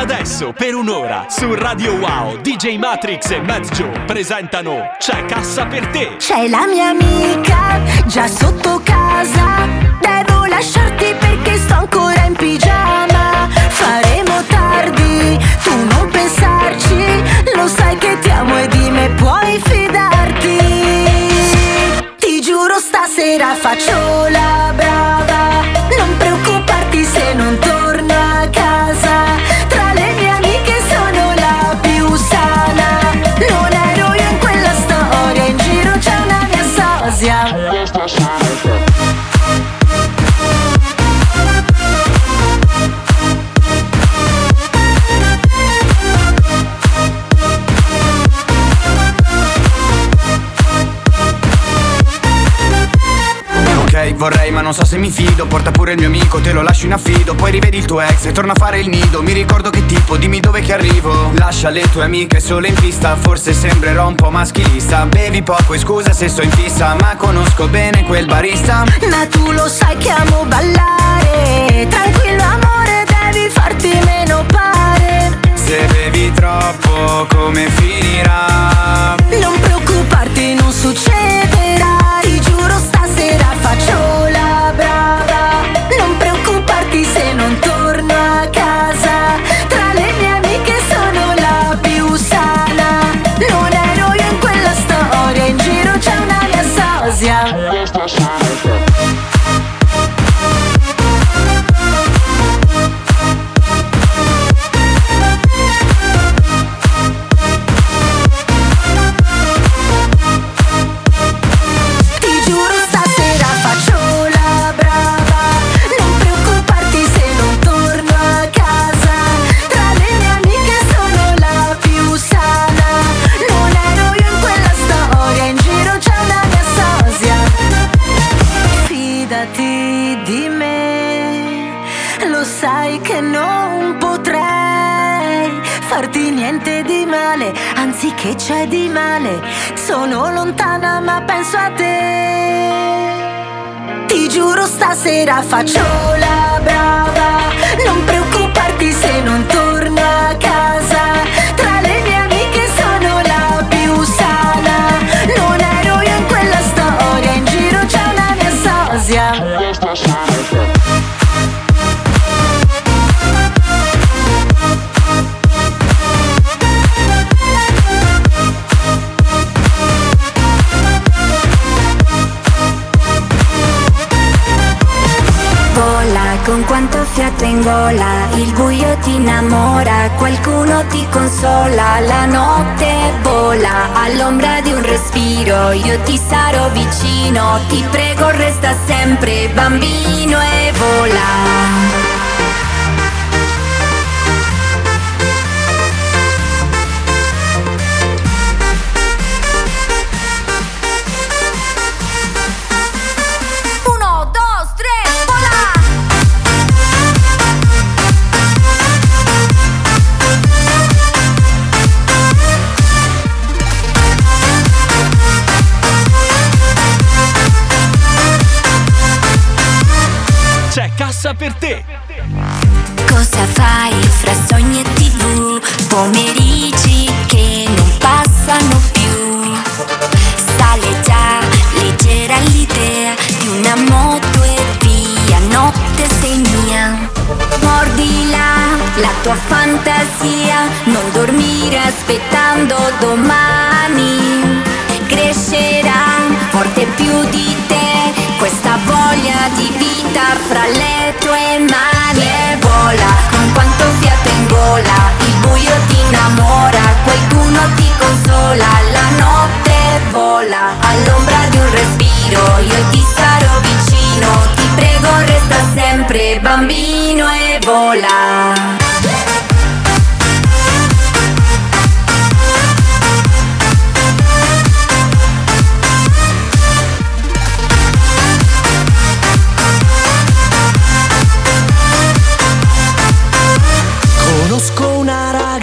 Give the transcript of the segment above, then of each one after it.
Adesso, per un'ora, su Radio Wow, DJ Matrix e Joe presentano C'è cassa per te! C'è la mia amica già sotto casa. Devo lasciarti perché sto ancora in pigiama. Faremo tardi, tu non pensarci. Lo sai che ti amo e di me puoi fidarti. Ti giuro stasera faccio la brava. Non so se mi fido Porta pure il mio amico, te lo lascio in affido Poi rivedi il tuo ex e torna a fare il nido Mi ricordo che tipo, dimmi dove che arrivo. Lascia le tue amiche solo in pista Forse sembrerò un po' maschilista Bevi poco e scusa se sto in fissa Ma conosco bene quel barista. Ma tu lo sai che amo ballare Tranquillo amore devi farti meno pare. Se bevi troppo come finirà? Non preoccuparti non succederà stasera faccio la io ti sarò vicino, ti prego resta sempre bambino e vola.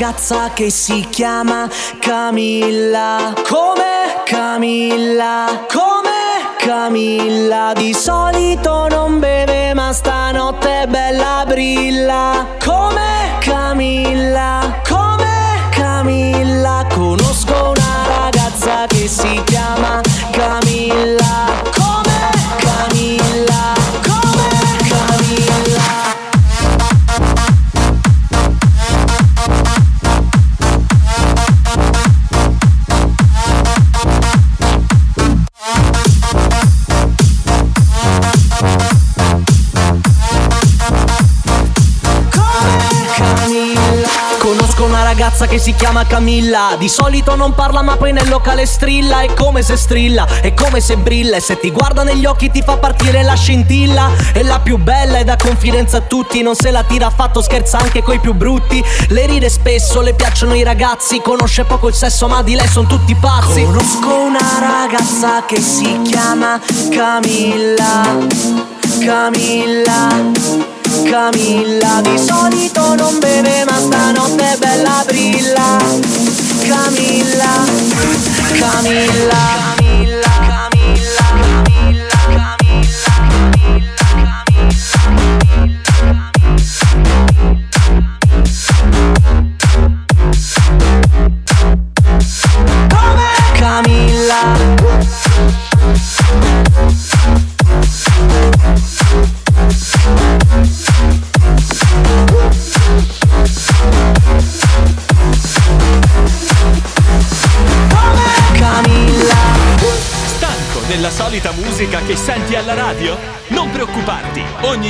ragazza che si chiama Camilla. Come Camilla? Come Camilla? Di solito non beve ma stanotte è bella brilla. Come Camilla? Come Camilla? Conosco una ragazza che si chiama Camilla. Di solito non parla ma poi nel locale strilla. È come se strilla, è come se brilla. E se ti guarda negli occhi ti fa partire la scintilla. È la più bella e dà confidenza a tutti. Non se la tira affatto, scherza anche coi più brutti. Le ride spesso, le piacciono i ragazzi. Conosce poco il sesso ma di lei sono tutti pazzi. Conosco una ragazza che si chiama Camilla. Camilla Camilla di solito non beve ma stanotte è bella brilla. Camilla, Camilla, Camilla,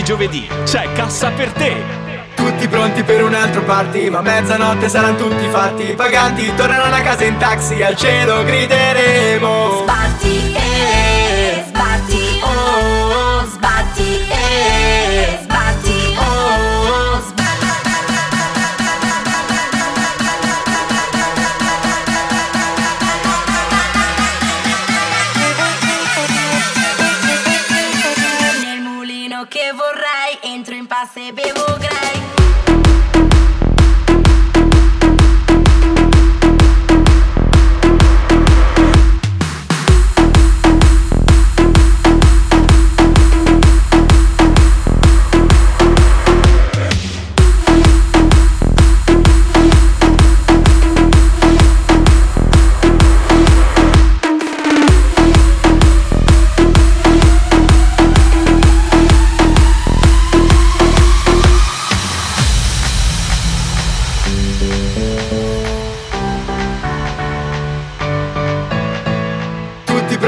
giovedì c'è cassa per te. Tutti pronti per un altro party, ma mezzanotte saranno tutti fatti. Paganti torneranno a casa in taxi, al cielo grideremo.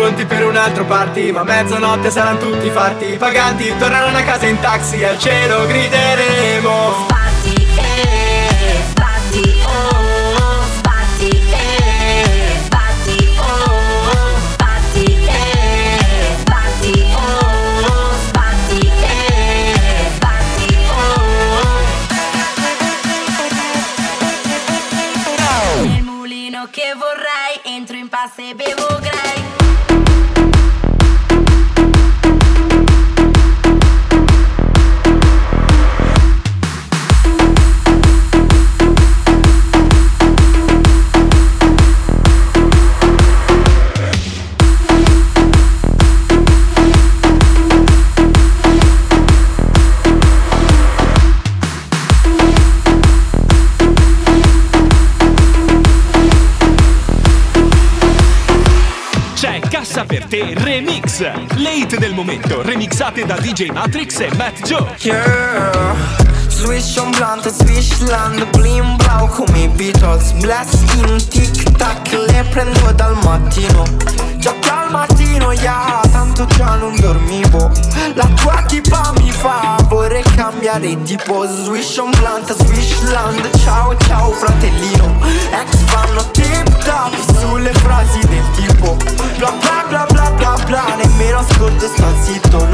Pronti per un altro party, ma mezzanotte saranno tutti fatti. Paganti torneranno a casa in taxi, al cielo grideremo. Momento remixate da DJ Matrix e Matt Joe. Yeah. Swish on blunt, Swishland, blim blau come i Beatles Bless in tic tac, le prendo dal mattino Già dal mattino, yeah, tanto già non dormivo. La tua tipa mi fa, vorrei cambiare tipo Swish on blunt, Swishland, ciao ciao fratellino. Ex fanno tip top sulle frasi del tipo Bla bla bla bla bla bla, nemmeno ascolto sto zitto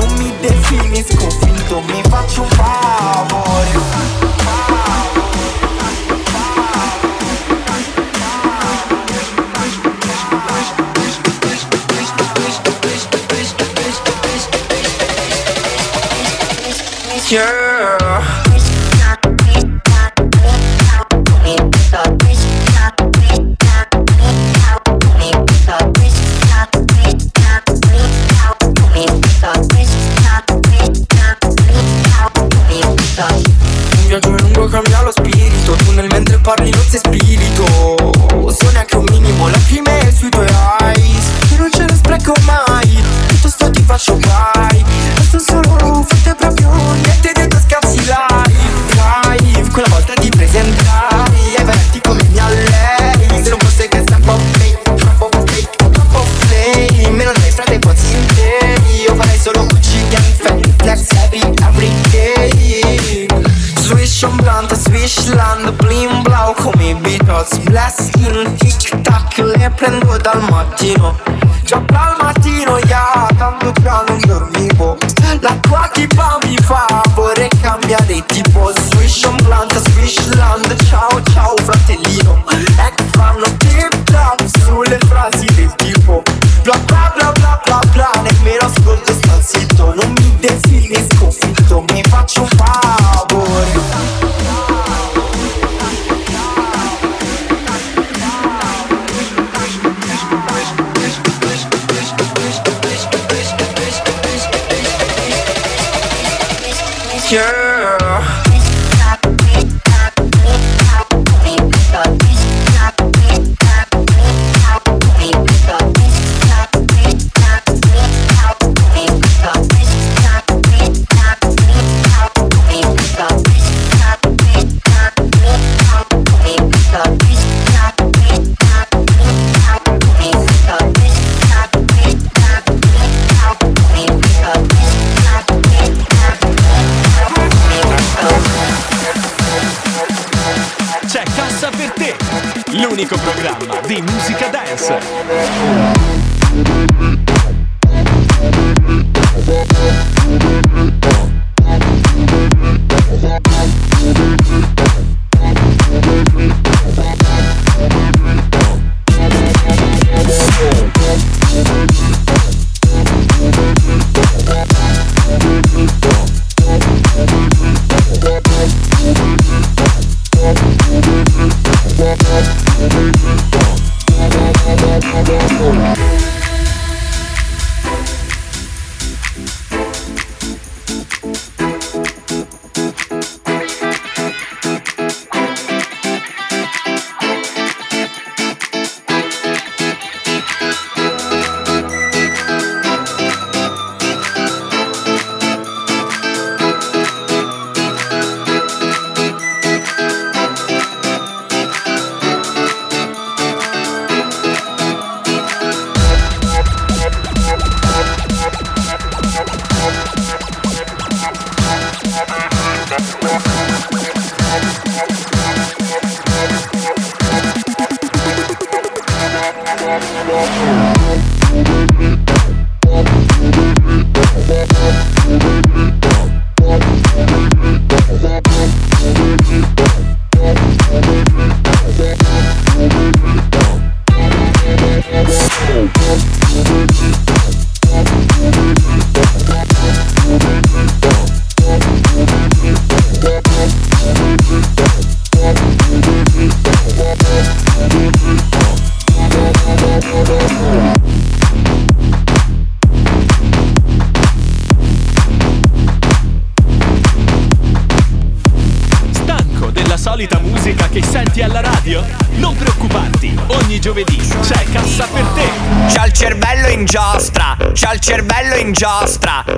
dal mattino Già dal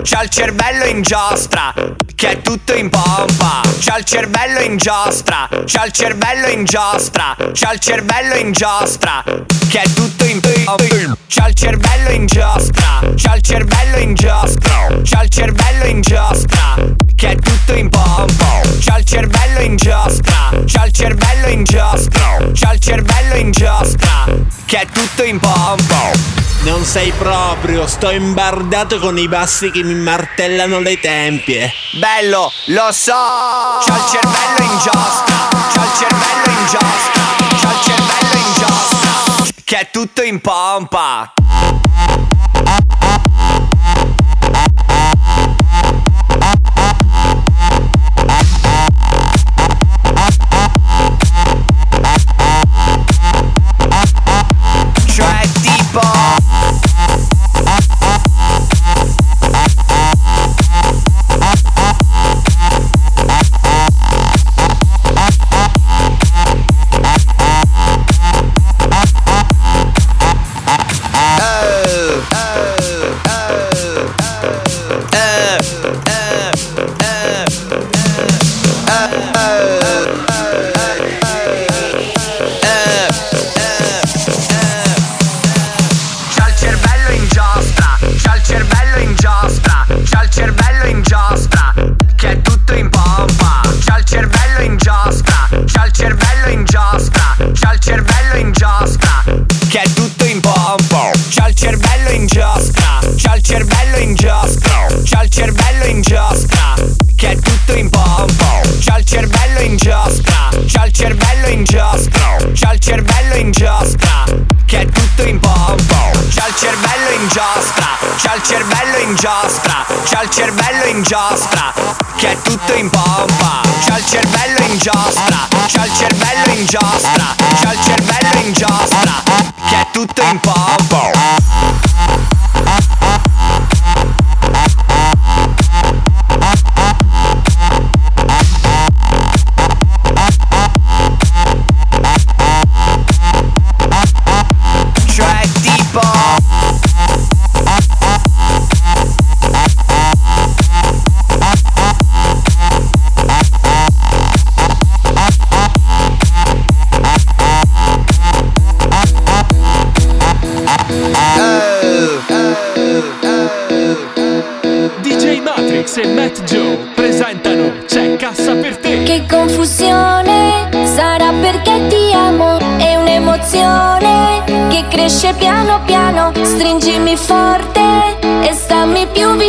c'ha il cervello in giostra, che è tutto in pompa. C'ha il cervello in giostra, c'ha il cervello in giostra, c'ha il cervello in giostra, che è tutto in pompa. C'ha il cervello in giostra, c'ha il cervello in giostra, c'ha il cervello in giostra, che è tutto in pompa. C'ha il cervello in giostra, c'ha il cervello in giostra, c'ha il cervello in giostra, che è tutto in pompa. Non sei proprio, sto imbardato con i bassi che mi martellano le tempie. Bello, lo so! C'ha il cervello in giostra, c'ha il cervello in giostra, c'ha il cervello in giostra, che è tutto in pompa. giosca C'ha il cervello in giosca C'ha il cervello in giosca Che è tutto in pompo C'ha il cervello in giosca C'ha il cervello in giosca C'ha il cervello in giosca Che è tutto in pompo C'ha il cervello in giosca C'ha il cervello in giosca C'ha il cervello in giosca Che è tutto in pompa C'ha il cervello in giosca C'ha il cervello in giosca C'ha il cervello in giosca Che è tutto in pompo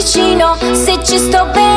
vicino. Se ci sto bene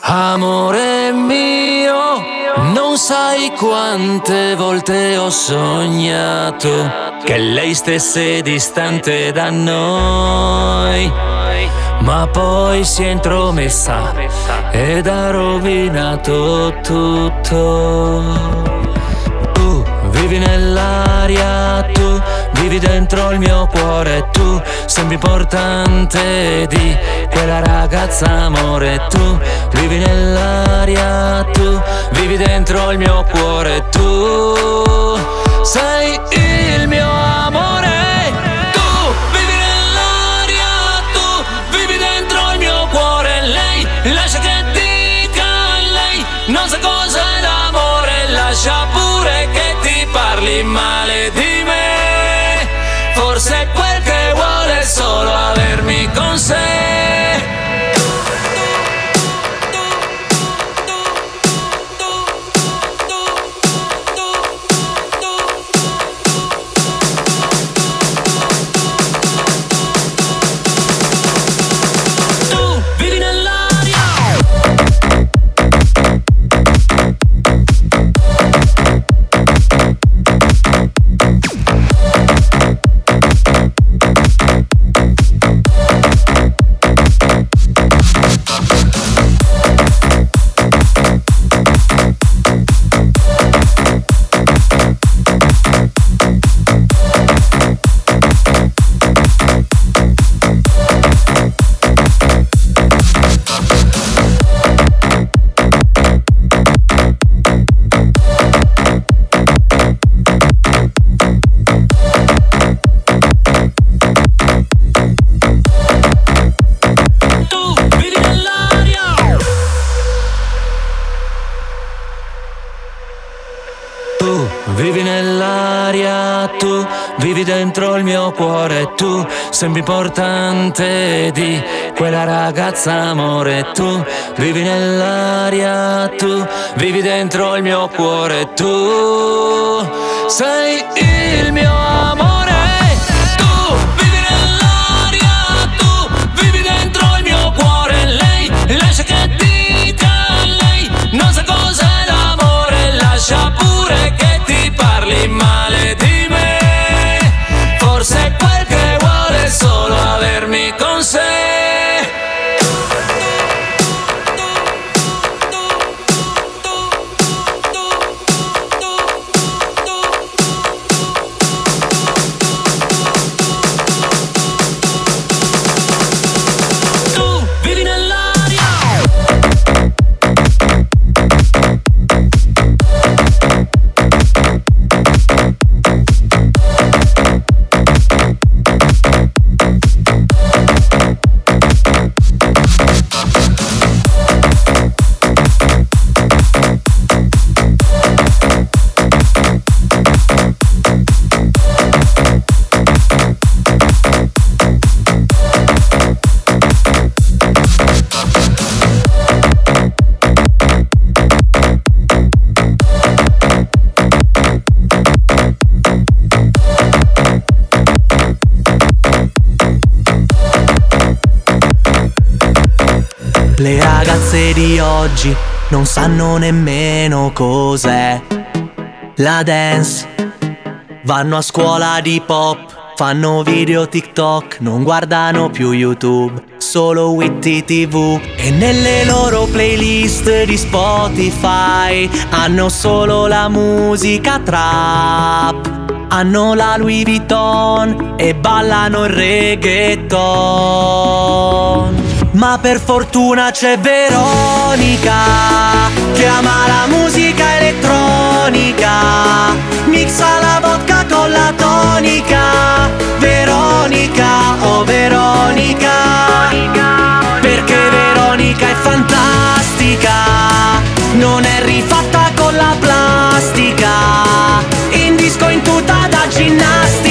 Amore mio, non sai quante volte ho sognato che lei stesse distante da noi. Ma poi si è intromessa ed ha rovinato tutto. Tu vivi nell'aria, tu Vivi dentro il mio cuore tu Sembri importante di quella ragazza amore. Tu Vivi nell'aria tu Vivi dentro il mio cuore tu Sei il mio amore mio cuore, tu sembri importante di quella ragazza amore, tu vivi nell'aria, tu vivi dentro il mio cuore, tu sei il mio amore. Tu vivi nell'aria, sanno nemmeno cos'è la dance. Vanno a scuola di pop, fanno video TikTok, non guardano più YouTube, solo Witty TV. E nelle loro playlist di Spotify hanno solo la musica trap. Hanno la Louis Vuitton e ballano il reggaeton. Ma per fortuna c'è Veronica che ama la musica elettronica. Mixa la vodka con la tonica. Veronica, oh Veronica. Perché Veronica è fantastica. Non è rifatta con la plastica. In disco in tuta da ginnastica.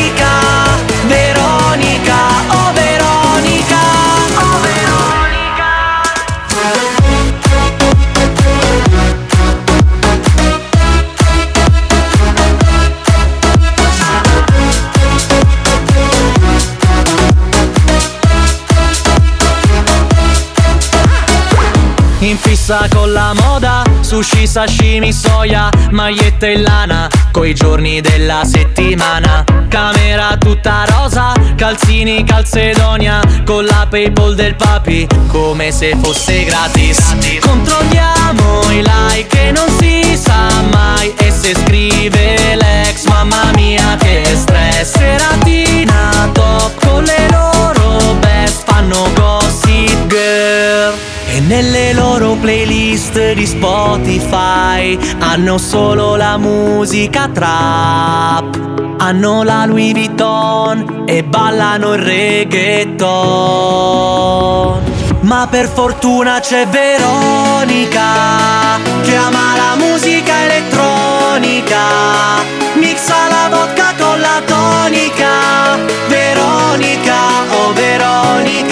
Sushi, sashimi, soia, magliette e lana, coi giorni della settimana. Camera tutta rosa, calzini, calzedonia, con la Paypal del papi, come se fosse gratis. Controlliamo i like che non si sa mai, e se scrive l'ex, mamma mia che stress. Seratina top con le loro best, fanno gossip girl. E nelle loro playlist di Spotify hanno solo la musica trap. Hanno la Louis Vuitton e ballano il reggaeton. Ma per fortuna c'è Veronica che ama la musica elettronica. Mixa la vodka con la tonica. Veronica, oh Veronica.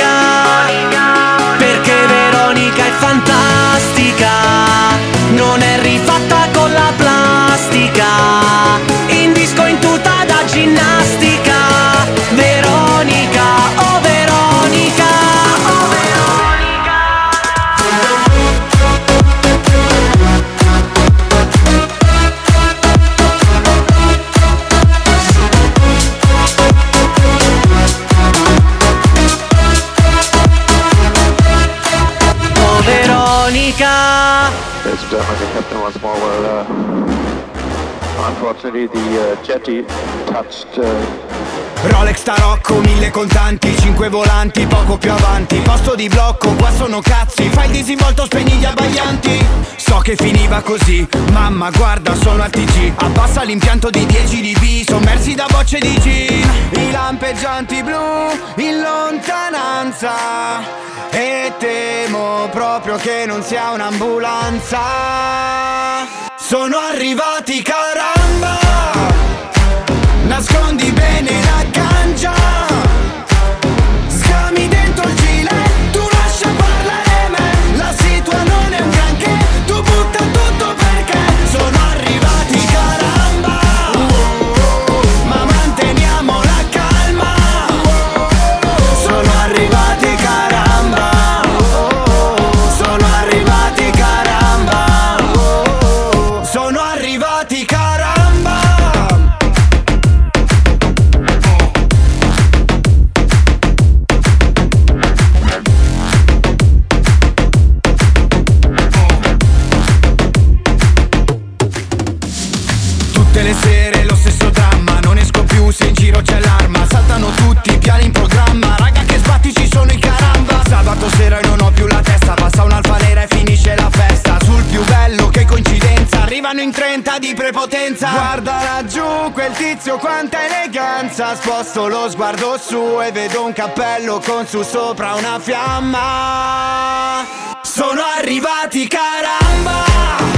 Unfortunately, the uh, jetty touched. Uh, Rolex Tarocco, mille contanti, cinque volanti, poco più avanti. Posto di blocco, qua sono cazzi. Fai il disinvolto, spegni gli abbaglianti. So che finiva così, mamma guarda sono al TG Abbassa l'impianto di 10 dB, sommersi da bocce di gin I lampeggianti blu in lontananza. E temo proprio che non sia un'ambulanza. Sono arrivati caramba Nascondi le sere lo stesso dramma. Non esco più se in giro c'è l'arma. Saltano tutti i piani in programma. Raga che sbatti ci sono i caramba. Sabato sera e non ho più la testa. Passa un'alfa nera e finisce la festa. Sul più bello che coincidenza. Arrivano in 30 di prepotenza. Guarda laggiù quel tizio quanta eleganza. Sposto lo sguardo su e vedo un cappello con su sopra una fiamma. Sono arrivati caramba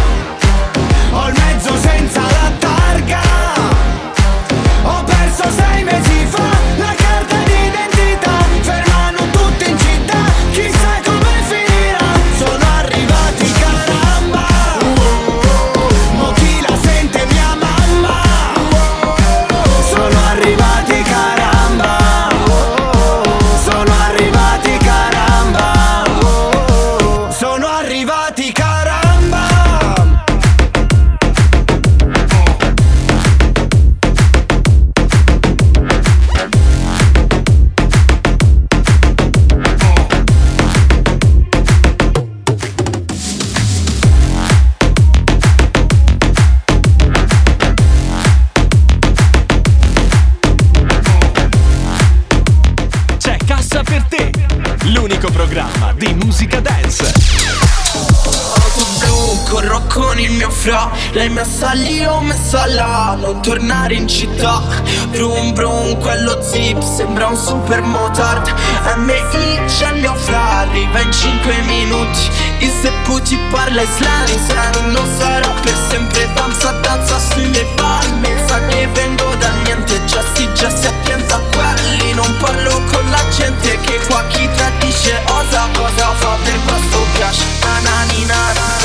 Lei messa lì, ho messa là Non tornare in città. Brum brum, quello zip Sembra un super motard. MI mio fra Arriva in 5 minuti. Il seppu ti parla islamico Non sarà per sempre Danza, danza sulle palme. Sa che vengo da niente Già si, già si attenta a quelli. Non parlo con la gente Che qua chi tradisce. Osa Cosa fa per questo piace. Ananina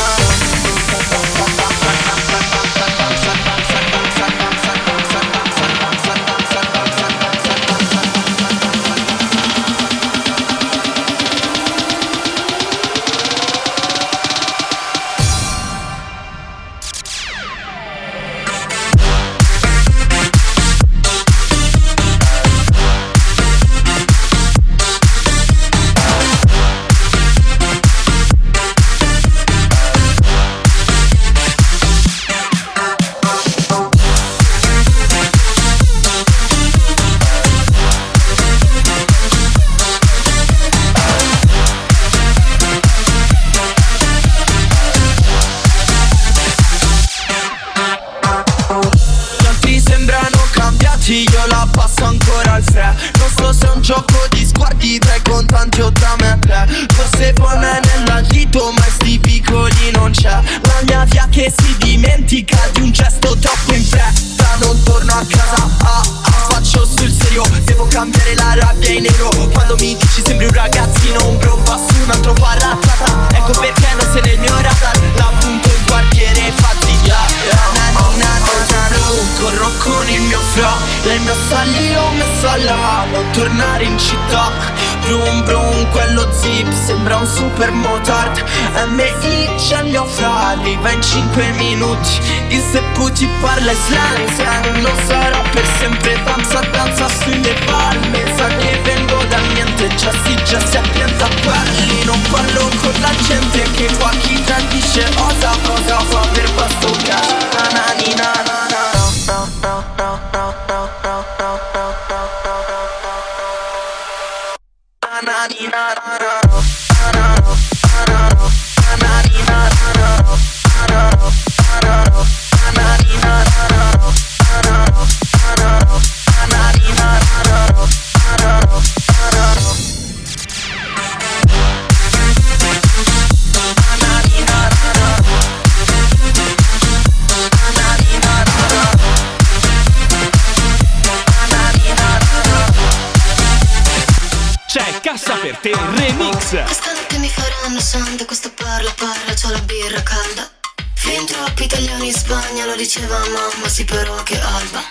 ragazzino, un bro, passo un altro parattata Ecco perché non sei nel mio radar La punto in quartiere, fatti già. Corro con il mio fra Lei mi ha salì, ho messa là Non tornare in città Brum brum, quello zip Sembra un super motard. MI c'è il mio fra Arriva in 5 minuti. Il seppu ti parla slang Non sarà per sempre Danza, danza sulle palme Sa che vengo da niente Già si, già si appienta quelli. Non parlo con la gente Che qua chi tradisce osa Cosa fa per questo caso diceva mamma, sì però che alba.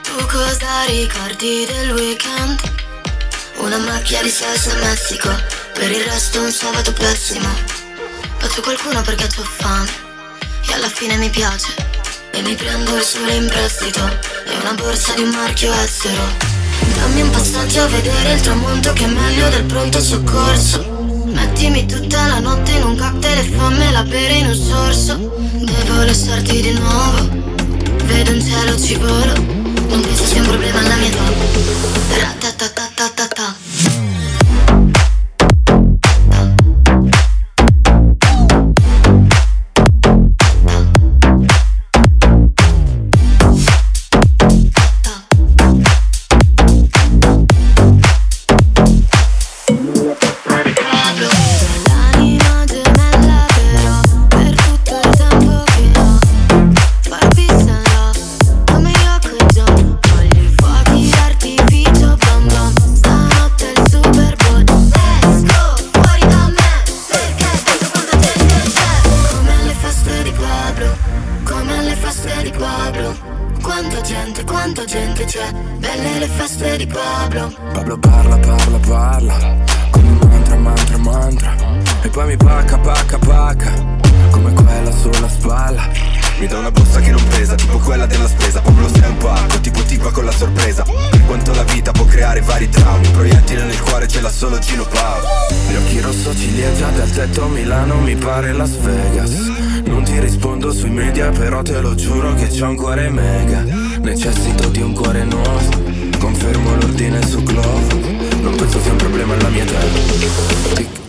Tu cosa ricordi del weekend? Una macchia di salsa in Messico Per il resto un sabato pessimo. Faccio qualcuno perché ho fame E alla fine mi piace. E mi prendo il sole in prestito E una borsa di un marchio estero. Dammi un passaggio a vedere il tramonto Che è meglio del pronto soccorso. Mettimi tutta la notte in un cocktail e fammela bere in un sorso Devo lasciarti di nuovo. Vedo un cielo ci volo. Non penso sia un problema alla mia età cuore mega. Necessito di un cuore nuovo Confermo l'ordine su Glovo Non penso sia un problema alla mia età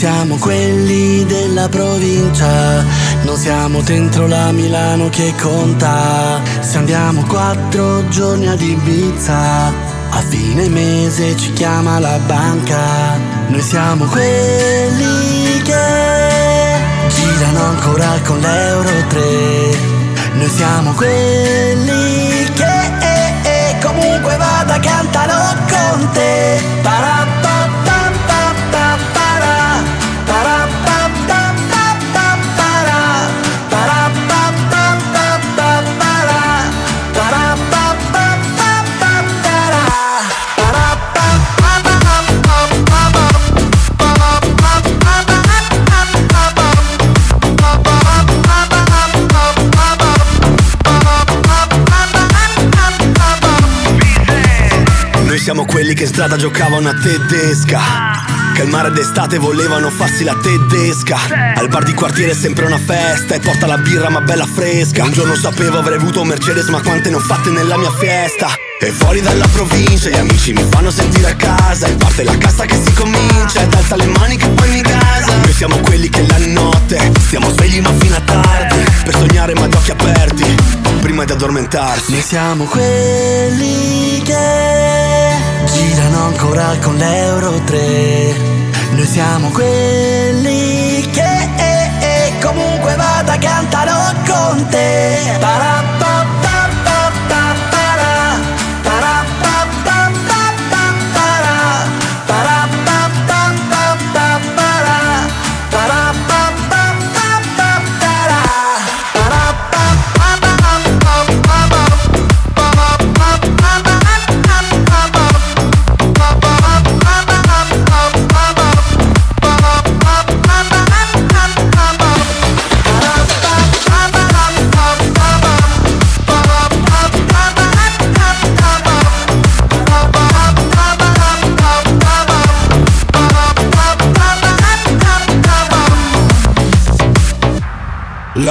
siamo quelli della provincia, non siamo dentro la Milano che conta. Se andiamo quattro giorni ad Ibiza, a fine mese ci chiama la banca. Noi siamo quelli che girano ancora con l'Euro 3. Noi siamo quelli che eh, eh, comunque vada cantano con te. Siamo quelli che in strada giocavano a tedesca Che al mare d'estate volevano farsi la tedesca Al bar di quartiere è sempre una festa E porta la birra ma bella fresca. Un giorno sapevo avrei avuto un Mercedes ma quante ne ho fatte nella mia fiesta. E fuori dalla provincia gli amici mi fanno sentire a casa. E parte la cassa che si comincia Ed alza le mani che poi mi gasa. Noi siamo quelli che la notte Stiamo svegli ma fino a tardi Per sognare ma ad occhi aperti Prima di addormentarsi. Noi siamo quelli che girano ancora con l'Euro 3. Noi siamo quelli che eh, eh, comunque vada cantano con te. Parappa,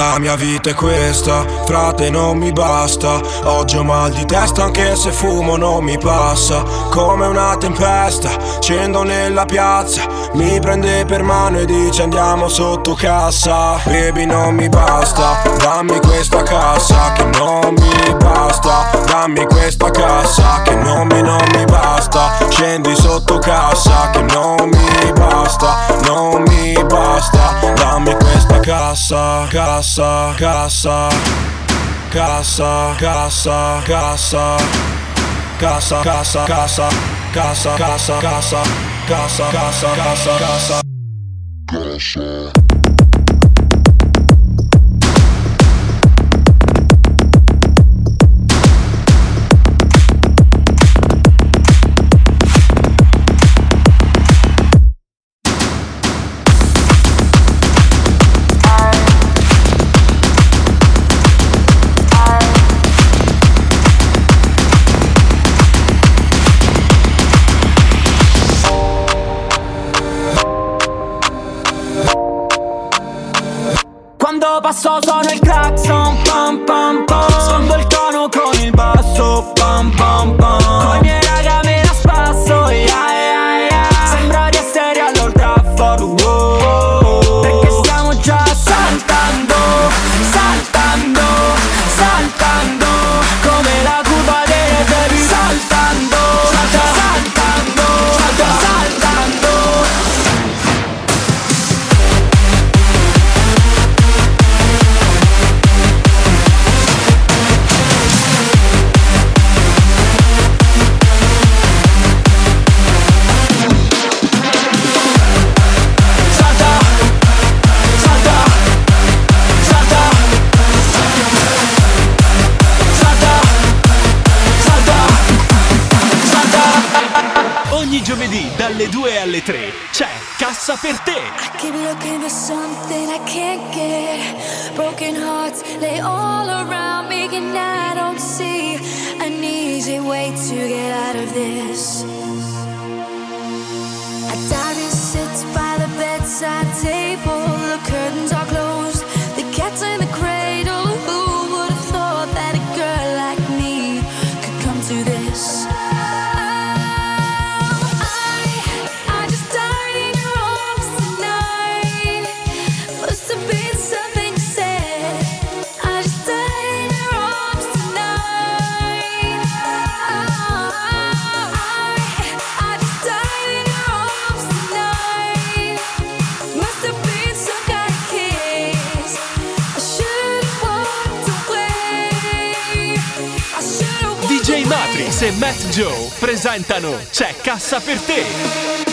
La mia vita è questa, frate non mi basta. Oggi ho mal di testa anche se fumo non mi passa. Come una tempesta, scendo nella piazza. Mi prende per mano e dice andiamo sotto cassa. Baby non mi basta, dammi questa cassa che non mi basta. Dammi questa cassa che non mi, non mi basta. Scendi sotto cassa che non mi basta, non mi basta questa cassa, cassa, cassa Cassa, cassa, cassa Cassa, cassa, cassa Cassa, cassa, cassa Cassa, cassa, cassa, cassa pasó, sonó el crack, son pam, pam, pam. Per te. Keep looking for something I can't get. Broken hearts lay all Joe presentano C'è cassa per te!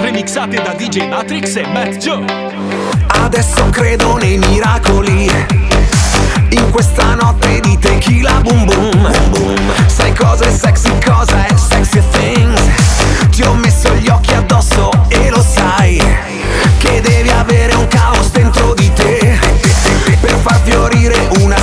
Remixate da DJ Matrix e Matt Joe. Adesso credo nei miracoli. In questa notte di tequila boom, boom, boom. Sai cosa è sexy, cosa è sexy things Ti ho messo gli occhi addosso e lo sai Che devi avere un caos dentro di te Per far fiorire una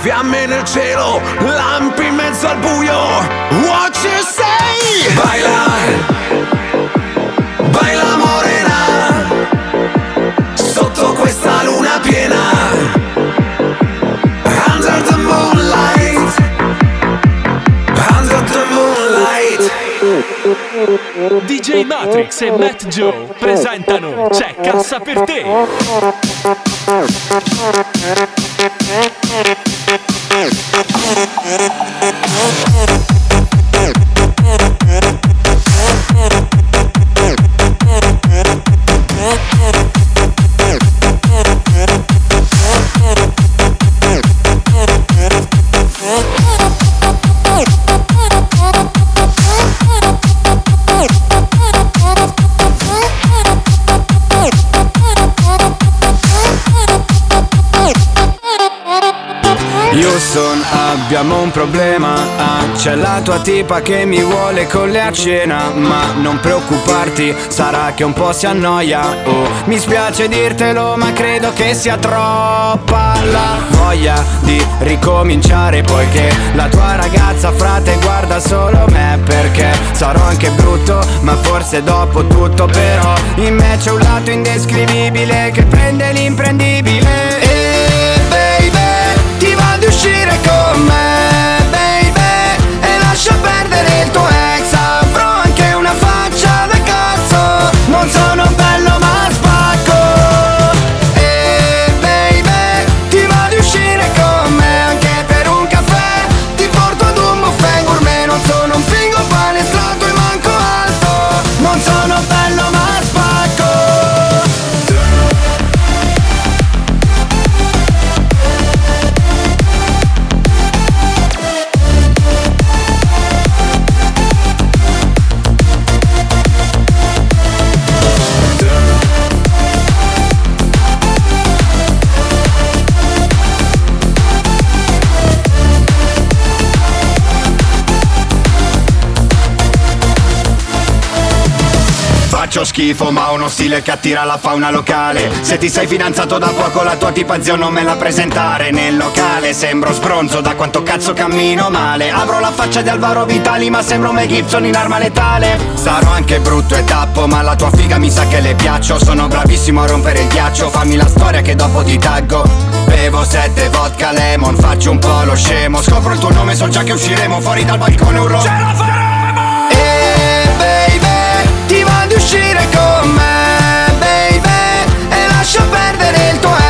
fiamme nel cielo, lampi in mezzo al buio. What you say? Baila, baila morena, sotto questa luna piena. Under the moonlight, under the moonlight. DJ Matrix e Matt Joe presentano C'è cassa per te! Problema. Ah, C'è la tua tipa che mi vuole con le a cena Ma non preoccuparti, sarà che un po' si annoia. Oh, mi spiace dirtelo ma credo che sia troppa la voglia di ricominciare Poiché la tua ragazza frate guarda solo me Perché sarò anche brutto ma forse dopo tutto Però in me c'è un lato indescrivibile che prende l'imprendibile Faccio schifo ma ho uno stile che attira la fauna locale. Se ti sei fidanzato da poco la tua tipa zio non me la presentare. Nel locale sembro sbronzo da quanto cazzo cammino male. Avrò la faccia di Alvaro Vitali ma sembro Mel Gibson in arma letale. Sarò anche brutto e tappo ma la tua figa mi sa che le piaccio. Sono bravissimo a rompere il ghiaccio Fammi la storia che dopo ti taggo. Bevo sette vodka lemon Faccio un po' lo scemo. Scopro il tuo nome so già che usciremo Fuori dal balcone urlo. Ce la faremo! Di uscire con me baby E lascia perdere il tuo